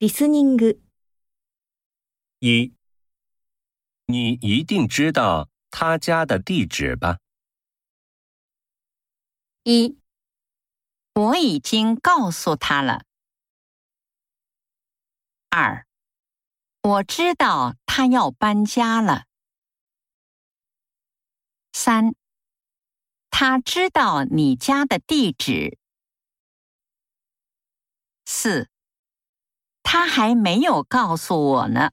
リスニング、一，你一定知道他家的地址吧？一，我已经告诉他了。二，我知道他要搬家了。三，他知道你家的地址。四， 他还没有告诉我呢。